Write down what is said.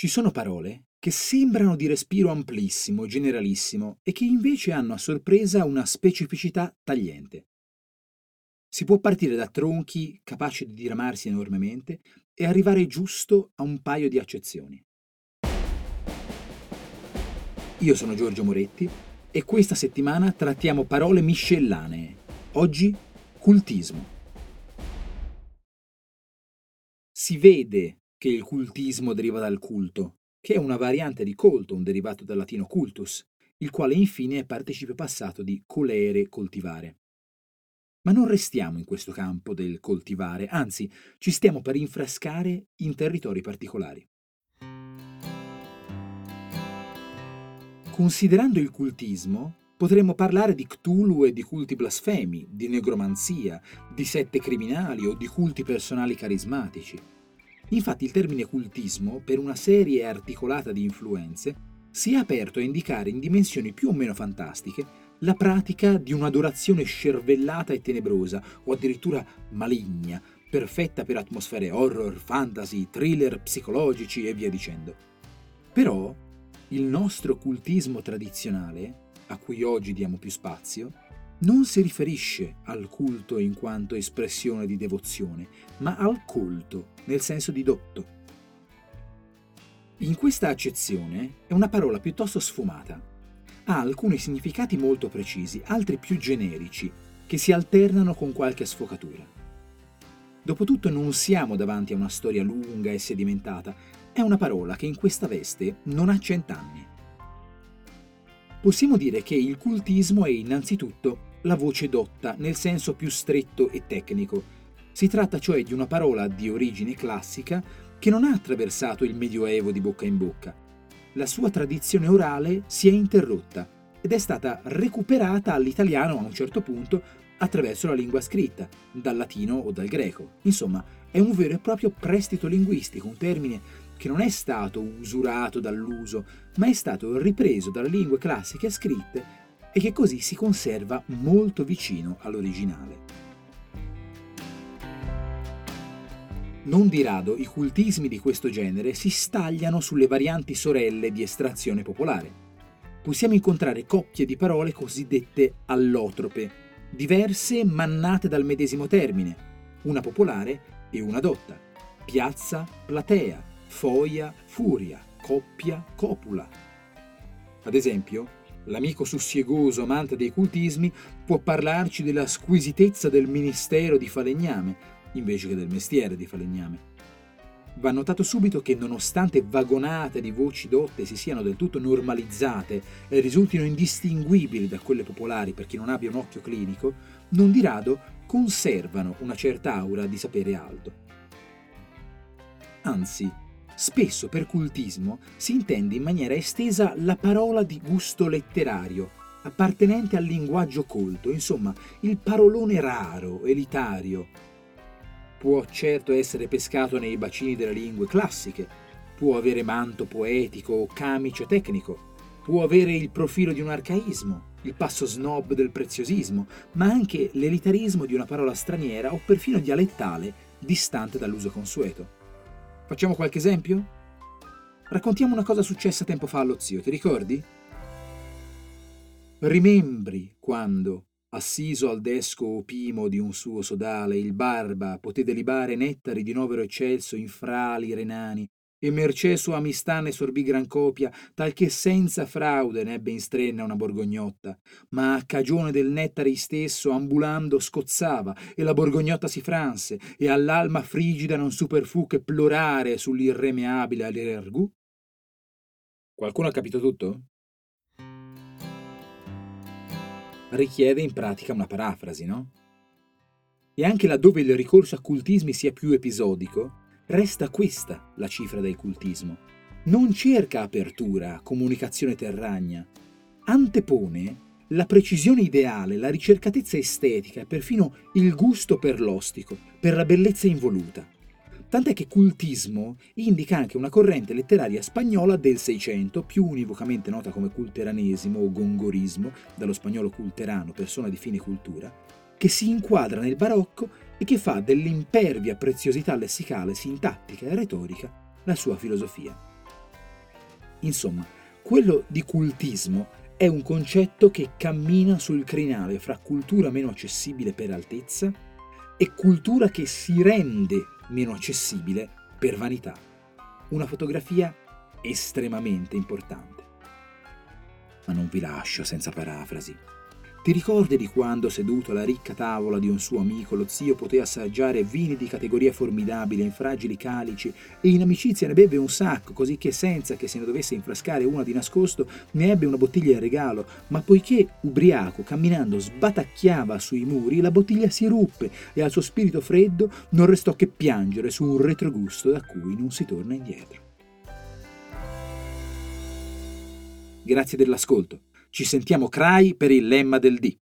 Ci sono parole che sembrano di respiro amplissimo, generalissimo, e che invece hanno a sorpresa una specificità tagliente. Si può partire da tronchi capaci di diramarsi enormemente e arrivare giusto a un paio di accezioni. Io sono Giorgio Moretti e questa settimana trattiamo parole miscellanee. Oggi cultismo. Si vede che il cultismo deriva dal culto, che è una variante di colto, un derivato dal latino cultus, il quale infine è participio passato di colere, coltivare. Ma non restiamo in questo campo del coltivare, anzi ci stiamo per infrascare in territori particolari. Considerando il cultismo, potremmo parlare di Cthulhu e di culti blasfemi, di negromanzia, di sette criminali o di culti personali carismatici. Infatti il termine cultismo, per una serie articolata di influenze, si è aperto a indicare in dimensioni più o meno fantastiche la pratica di un'adorazione scervellata e tenebrosa, o addirittura maligna, perfetta per atmosfere horror, fantasy, thriller psicologici e via dicendo. Però il nostro cultismo tradizionale, a cui oggi diamo più spazio, non si riferisce al culto in quanto espressione di devozione, ma al culto, nel senso di dotto. In questa accezione è una parola piuttosto sfumata. Ha alcuni significati molto precisi, altri più generici, che si alternano con qualche sfocatura. Dopotutto non siamo davanti a una storia lunga e sedimentata, è una parola che in questa veste non ha cent'anni. Possiamo dire che il cultismo è innanzitutto la voce dotta nel senso più stretto e tecnico. Si tratta cioè di una parola di origine classica che non ha attraversato il Medioevo di bocca in bocca. La sua tradizione orale si è interrotta ed è stata recuperata all'italiano a un certo punto attraverso la lingua scritta, dal latino o dal greco. Insomma, è un vero e proprio prestito linguistico, un termine che non è stato usurato dall'uso, ma è stato ripreso dalle lingue classiche scritte e che così si conserva molto vicino all'originale. Non di rado i cultismi di questo genere si stagliano sulle varianti sorelle di estrazione popolare. Possiamo incontrare coppie di parole cosiddette allotrope, diverse ma nate dal medesimo termine, una popolare e una dotta, piazza, platea, foia, furia, coppia, copula. Ad esempio, L'amico sussiegoso amante dei cultismi può parlarci della squisitezza del ministero di falegname, invece che del mestiere di falegname. Va notato subito che nonostante vagonate di voci dotte si siano del tutto normalizzate e risultino indistinguibili da quelle popolari per chi non abbia un occhio clinico, non di rado conservano una certa aura di sapere alto. Anzi, Spesso per cultismo si intende in maniera estesa la parola di gusto letterario, appartenente al linguaggio colto, insomma, il parolone raro, elitario. Può certo essere pescato nei bacini delle lingue classiche, può avere manto poetico o camice tecnico, può avere il profilo di un arcaismo, il passo snob del preziosismo, ma anche l'elitarismo di una parola straniera o perfino dialettale distante dall'uso consueto. Facciamo qualche esempio? Raccontiamo una cosa successa tempo fa allo zio, ti ricordi? Rimembri quando, assiso al desco opimo di un suo sodale, il barba poté delibare nettari di novero eccelso in frali renani, e mercé sua amistà ne sorbì gran copia, tal che senza fraude n'ebbe in strenna una borgognotta, ma a cagione del nettare stesso ambulando scozzava, e la borgognotta si franse, e all'alma frigida non superfu che plorare sull'irremeabile allergù? Qualcuno ha capito tutto? Richiede in pratica una parafrasi, no? E anche laddove il ricorso a cultismi sia più episodico, Resta questa la cifra del cultismo. Non cerca apertura, comunicazione terragna. Antepone la precisione ideale, la ricercatezza estetica e perfino il gusto per l'ostico, per la bellezza involuta. Tant'è che cultismo indica anche una corrente letteraria spagnola del Seicento, più univocamente nota come culteranesimo o gongorismo, dallo spagnolo culterano, persona di fine cultura, che si inquadra nel barocco e che fa dell'impervia preziosità lessicale, sintattica e retorica la sua filosofia. Insomma, quello di cultismo è un concetto che cammina sul crinale fra cultura meno accessibile per altezza e cultura che si rende meno accessibile per vanità. Una fotografia estremamente importante. Ma non vi lascio senza parafrasi. Ti ricordi di quando, seduto alla ricca tavola di un suo amico, lo zio poté assaggiare vini di categoria formidabile in fragili calici e in amicizia ne beve un sacco, così che senza che se ne dovesse infrascare una di nascosto, ne ebbe una bottiglia in regalo, ma poiché ubriaco, camminando, sbatacchiava sui muri, la bottiglia si ruppe e al suo spirito freddo non restò che piangere su un retrogusto da cui non si torna indietro. Grazie dell'ascolto. Ci sentiamo crai per il lemma del D.